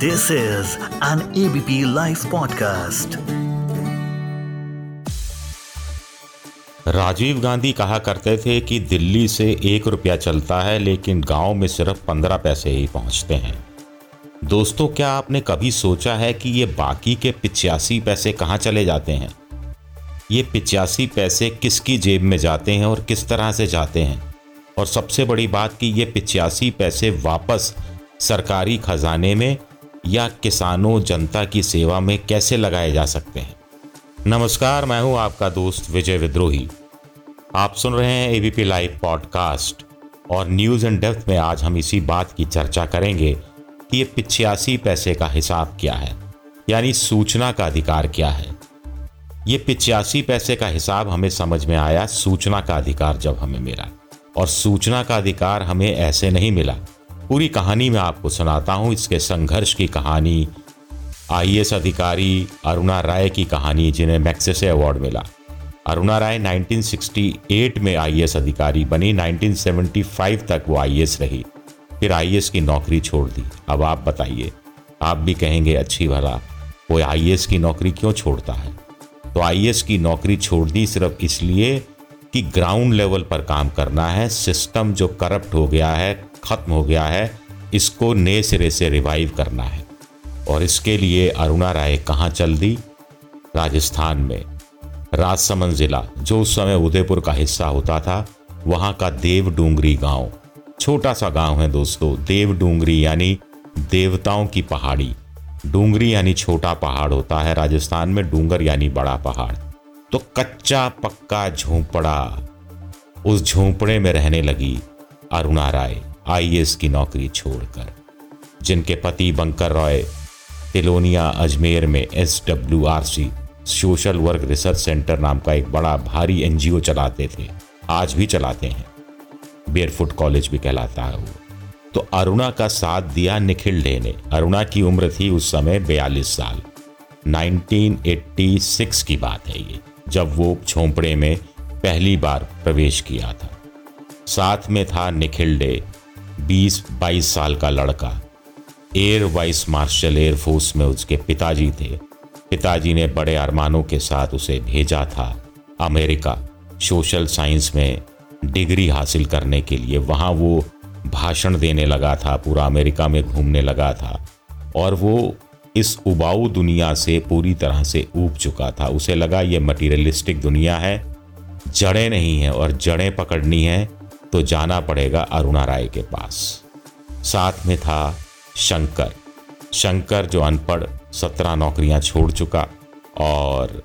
This is an ABP Life podcast. Rajiv Gandhi कहा करते थे कि दिल्ली से एक रुपया चलता है, लेकिन गाँव में सिर्फ़ पंद्रह पैसे ही पहुँचते हैं। दोस्तों, क्या आपने कभी सोचा है कि ये बाकी के पिचासी पैसे कहाँ चले जाते हैं? ये पिचासी पैसे किसकी जेब में जाते हैं और किस तरह से जाते हैं? और सबसे बड़ी बात कि ये पिचासी पैसे वापस सरकारी खजाने में या किसानों जनता की सेवा में कैसे लगाए जा सकते हैं? नमस्कार, मैं हूँ आपका दोस्त विजय विद्रोही। आप सुन रहे हैं एबीपी लाइव पॉडकास्ट और न्यूज़ एंड डेप्थ में आज हम इसी बात की चर्चा करेंगे कि ये पिछयासी पैसे का हिसाब क्या है? यानी सूचना का अधिकार क्या है? ये पिचासी पैसे का हिसाब हमें समझ में आया, सूचना का अधिकार जब हमें मिला। और सूचना का अधिकार हमें ऐसे नहीं मिला पूरी कहानी मैं आपको सुनाता हूँ। इसके संघर्ष की कहानी, आईएएस अधिकारी अरुणा राय की कहानी, जिन्हें मैक्सेसे अवार्ड मिला। अरुणा राय 1968 में आईएएस अधिकारी बनी। 1975 तक वो आईएएस रही। फिर आईएएस की नौकरी छोड़ दी। अब आप बताइए, आप भी कहेंगे, अच्छी भला, कोई आईएएस की नौकरी क्यों छोड़ता है? तो आईएएस की नौकरी छोड़ दी सिर्फ़ इसलिए कि ग्राउंड लेवल पर काम करना है। सिस्टम जो करप्ट हो गया है ख़त्म हो गया है, इसको नए सिरे से रिवाइव करना है। और इसके लिए अरुणा राय कहाँ चल दी? राजस्थान में। राजसमंद ज़िला, जो उस समय उदयपुर का हिस्सा होता था, वहाँ का देव डूंगरी गाँव। छोटा सा गाँव है दोस्तों देव डूंगरी यानी देवताओं की पहाड़ी। डूंगरी यानी छोटा पहाड़ होता है, राजस्थान में डूंगर यानी बड़ा पहाड़। तो कच्चा पक्का झोंपड़ा, उस झोंपड़े में रहने लगी अरुणा राय। आईएएस की नौकरी छोड़कर। जिनके पति बंकर रॉय, तिलोनिया अजमेर में S W R C social work research centre नाम का एक बड़ा भारी एनजीओ चलाते थे, आज भी चलाते हैं। बेयरफुट कॉलेज भी कहलाता है वो। तो अरुणा का साथ दिया निखिल डे ने। अरुणा की उम्र थी उस समय बयालीस साल। 1986 की बात है ये, जब वो झोंपड़े में पहली बार प्रवेश किया था। साथ में था निखिल डे। 20-22 साल का लड़का। एयर वाइस मार्शल एयरफोर्स में उसके पिताजी थे। पिताजी ने बड़े अरमानों के साथ उसे भेजा था अमेरिका। सोशल साइंस में डिग्री हासिल करने के लिए वहाँ वो भाषण देने लगा था, पूरा अमेरिका में घूमने लगा था। और वो इस उबाऊ दुनिया से पूरी तरह से ऊब चुका था। उसे लगा, ये मटीरियलिस्टिक दुनिया है, जड़ें नहीं है और जड़ें पकड़नी है तो जाना पड़ेगा अरुणा राय के पास। साथ में था शंकर। शंकर जो अनपढ़ सत्रह नौकरियाँ छोड़ चुका और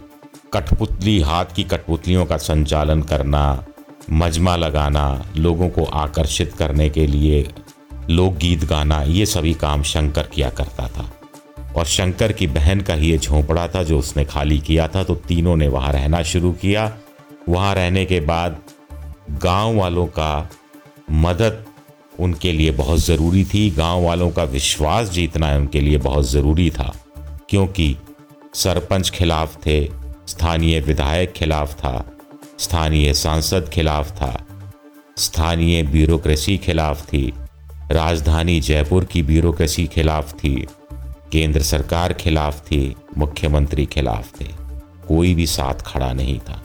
कठपुतली, हाथ की कठपुतलियों का संचालन करना, मजमा लगाना, लोगों को आकर्षित करने के लिए लोकगीत गाना, ये सभी काम शंकर किया करता था। और शंकर की बहन का ही ये झोंपड़ा था जो उसने खाली किया था तो तीनों ने वहाँ रहना शुरू किया। वहाँ रहने के बाद गाँव वालों का मदद उनके लिए बहुत ज़रूरी थी। गाँव वालों का विश्वास जीतना उनके लिए बहुत ज़रूरी था, क्योंकि सरपंच खिलाफ थे, स्थानीय विधायक खिलाफ था, स्थानीय सांसद खिलाफ था, स्थानीय ब्यूरोक्रेसी खिलाफ थी, राजधानी जयपुर की ब्यूरोक्रेसी खिलाफ थी, केंद्र सरकार खिलाफ थी, मुख्यमंत्री खिलाफ थे। कोई भी साथ खड़ा नहीं था।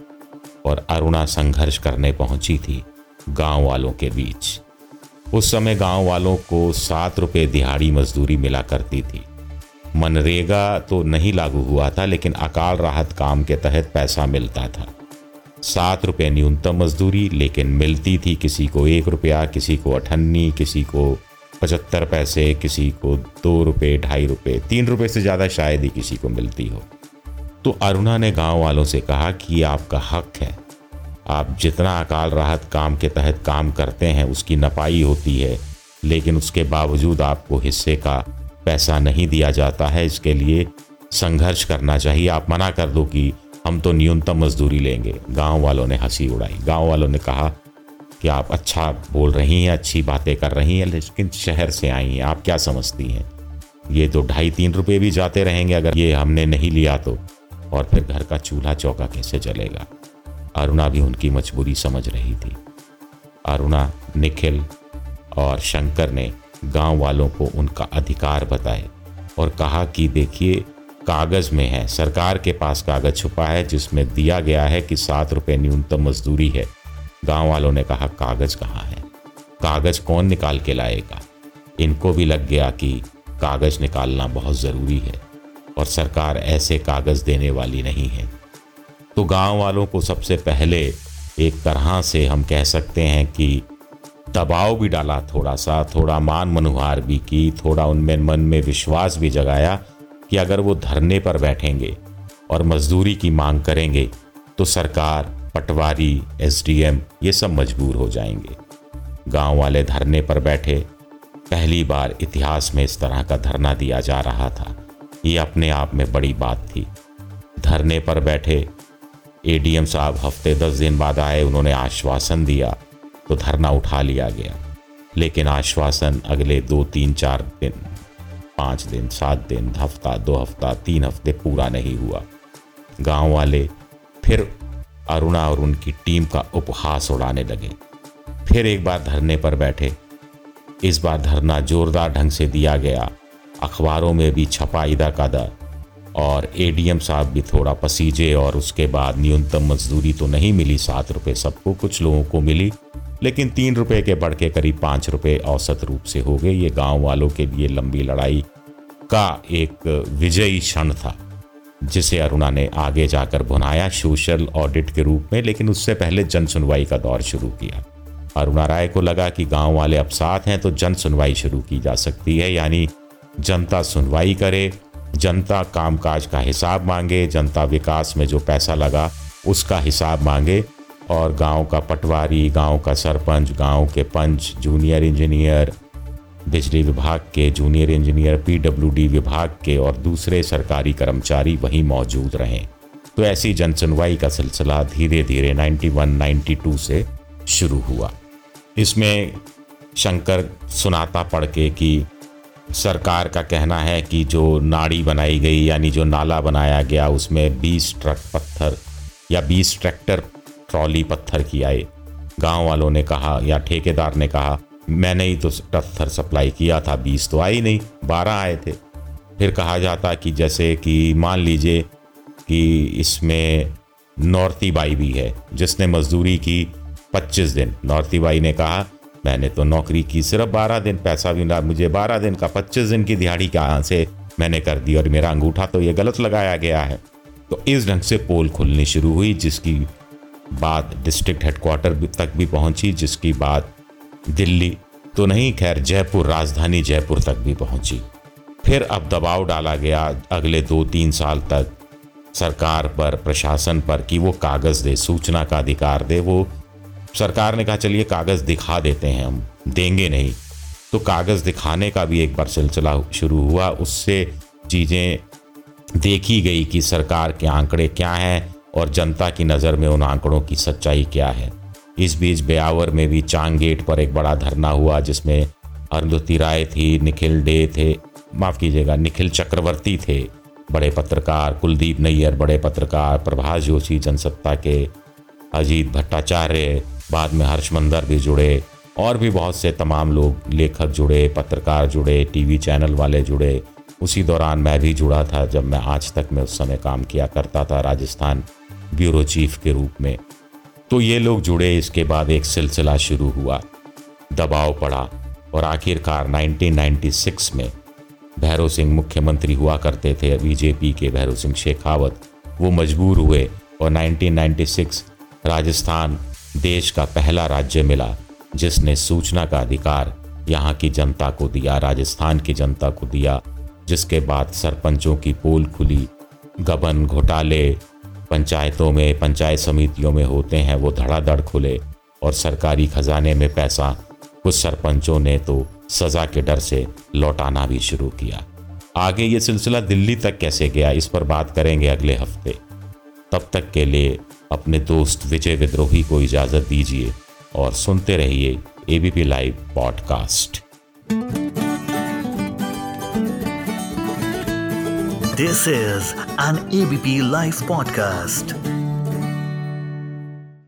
और अरुणा संघर्ष करने पहुँची थी गाँव वालों के बीच। उस समय गाँव वालों को सात रुपये दिहाड़ी मजदूरी मिला करती थी। मनरेगा तो नहीं लागू हुआ था, लेकिन अकाल राहत काम के तहत पैसा मिलता था। सात रुपये न्यूनतम मजदूरी, लेकिन मिलती थी किसी को एक रुपया, किसी को अठन्नी, किसी को पचहत्तर पैसे, किसी को दो रुपये ढाई रुपये तीन रुपये से ज़्यादा शायद ही किसी को मिलती हो। तो अरुणा ने गाँव वालों से कहा कि ये आपका हक है। आप जितना अकाल राहत काम के तहत काम करते हैं, उसकी नपाई होती है, लेकिन उसके बावजूद आपको हिस्से का पैसा नहीं दिया जाता है, इसके लिए संघर्ष करना चाहिए। आप मना कर दो कि हम तो न्यूनतम मजदूरी लेंगे। गाँव वालों ने हँसी उड़ाई। गाँव वालों ने कहा कि आप अच्छा बोल रही हैं, अच्छी बातें कर रही हैं, लेकिन शहर से आई हैं। आप क्या समझती हैं? ये तो ढाई तीन रुपये भी जाते रहेंगे अगर ये हमने नहीं लिया तो। और फिर घर का चूल्हा चौका कैसे चलेगा अरुणा भी उनकी मजबूरी समझ रही थी। अरुणा, निखिल और शंकर ने गाँव वालों को उनका अधिकार बताए और कहा कि देखिए, कागज़ में है। सरकार के पास कागज़ छुपा है, जिसमें दिया गया है कि सात रुपये न्यूनतम मजदूरी है। गाँव वालों ने कहा, कागज़ कहाँ है? कागज़ कौन निकाल के लाएगा? इनको भी लग गया कि कागज़ निकालना बहुत ज़रूरी है। और सरकार ऐसे कागज़ देने वाली नहीं है। तो गाँव वालों को सबसे पहले एक तरह से हम कह सकते हैं कि दबाव भी डाला थोड़ा सा थोड़ा मान मनुहार भी की, थोड़ा उनमें मन में विश्वास भी जगाया कि अगर वो धरने पर बैठेंगे और मजदूरी की मांग करेंगे तो सरकार, पटवारी, एसडीएम, ये सब मजबूर हो जाएँगे। गाँव वाले धरने पर बैठे, पहली बार इतिहास में इस तरह का धरना दिया जा रहा था। ये अपने आप में बड़ी बात थी। धरने पर बैठे एडीएम साहब हफ़्ते दस दिन बाद आए, उन्होंने आश्वासन दिया तो धरना उठा लिया गया। लेकिन आश्वासन अगले दो, तीन, चार दिन, पाँच दिन, सात दिन, हफ़्ता, दो हफ़्ता, तीन हफ़्ते पूरा नहीं हुआ। गाँव वाले फिर अरुणा और उनकी टीम का उपहास उड़ाने लगे। फिर एक बार धरने पर बैठे। इस बार धरना जोरदार ढंग से दिया गया। अखबारों में भी छपा इधर का दर और एडीएम साहब भी थोड़ा पसीजे और उसके बाद न्यूनतम मजदूरी तो नहीं मिली, सात रुपये सबको, कुछ लोगों को मिली। लेकिन तीन रुपये के बढ़ के करीब पाँच रुपये औसत रूप से हो गए। ये गाँव वालों के लिए लंबी लड़ाई का एक विजयी क्षण था, जिसे अरुणा ने आगे जाकर बनाया सोशल ऑडिट के रूप में, लेकिन उससे पहले जन सुनवाई का दौर शुरू किया। अरुणा राय को लगा कि गाँव वाले अब साथ हैं तो जन सुनवाई शुरू की जा सकती है। यानी जनता सुनवाई करे, जनता कामकाज का हिसाब मांगे, जनता विकास में जो पैसा लगा, उसका हिसाब मांगे और गाँव का पटवारी, गाँव का सरपंच, गाँव के पंच, जूनियर इंजीनियर, बिजली विभाग के जूनियर इंजीनियर, पीडब्ल्यूडी विभाग के और दूसरे सरकारी कर्मचारी वहीं मौजूद रहें। तो ऐसी जन सुनवाई का सिलसिला धीरे धीरे 91 92 से शुरू हुआ। इसमें शंकर सुनाता पढ़ के कि सरकार का कहना है कि जो नाड़ी बनाई गई, यानी जो नाला बनाया गया, उसमें 20 ट्रक पत्थर या 20 ट्रैक्टर ट्रॉली पत्थर की आए। गाँव वालों ने कहा या ठेकेदार ने कहा, मैंने ही तो पत्थर सप्लाई किया था, बीस तो आई नहीं, बारह आए थे। फिर कहा जाता कि जैसे कि मान लीजिए कि इसमें नौरती बाई भी है, जिसने मजदूरी की पच्चीस दिन। नौरती बाई ने कहा मैंने तो नौकरी की, सिर्फ़ बारह दिन पैसा भी ना, मुझे बारह दिन का पच्चीस दिन की दिहाड़ी कहाँ से मैंने कर दी और मेरा अंगूठा तो ये गलत लगाया गया है। तो इस ढंग से पोल खुलनी शुरू हुई, जिसकी बात डिस्ट्रिक्ट हेडक्वार्टर तक भी पहुँची, जिसकी बात दिल्ली तो नहीं, खैर जयपुर, राजधानी जयपुर तक भी पहुँची। फिर अब दबाव डाला गया अगले दो तीन साल तक। सरकार पर, प्रशासन पर कि वो कागज़ दे, सूचना का अधिकार दे, वो सरकार ने कहा, चलिए, कागज़ दिखा देते हैं हम, देंगे नहीं। तो कागज़ दिखाने का भी एक बार सिलसिला शुरू हुआ। उससे चीज़ें देखी गई कि सरकार के आंकड़े क्या हैं और जनता की नज़र में उन आंकड़ों की सच्चाई क्या है। इस बीच ब्यावर में भी चांग गेट पर एक बड़ा धरना हुआ, जिसमें अरुंधति राय थी, निखिल डे थे, माफ़ कीजिएगा, निखिल चक्रवर्ती थे, बड़े पत्रकार, कुलदीप नैयर, बड़े पत्रकार प्रभाष जोशी जनसत्ता के अजीत भट्टाचार्य बाद में हर्षमंदर भी जुड़े, और भी बहुत से तमाम लोग, लेखक जुड़े, पत्रकार जुड़े, टीवी चैनल वाले जुड़े। उसी दौरान मैं भी जुड़ा था जब मैं आज तक में उस समय काम किया करता था राजस्थान ब्यूरो चीफ के रूप में। तो ये लोग जुड़े, इसके बाद एक सिलसिला शुरू हुआ। दबाव पड़ा, और आखिरकार 1996 में भैरव सिंह मुख्यमंत्री हुआ करते थे, बीजेपी के भैरव सिंह शेखावत। वो मजबूर हुए, और 1996 राजस्थान देश का पहला राज्य मिला, जिसने सूचना का अधिकार यहाँ की जनता को दिया, राजस्थान की जनता को दिया, जिसके बाद सरपंचों की पोल खुली। गबन घोटाले पंचायतों में, पंचायत समितियों में होते हैं, वो धड़ाधड़ खुले और सरकारी खजाने में पैसा। कुछ सरपंचों ने तो सज़ा के डर से लौटाना भी शुरू किया। आगे ये सिलसिला दिल्ली तक कैसे गया, इस पर बात करेंगे अगले हफ़्ते। तब तक के लिए अपने दोस्त विजय विद्रोही को इजाज़त दीजिए और सुनते रहिए ABP live podcast this is an ABP live podcast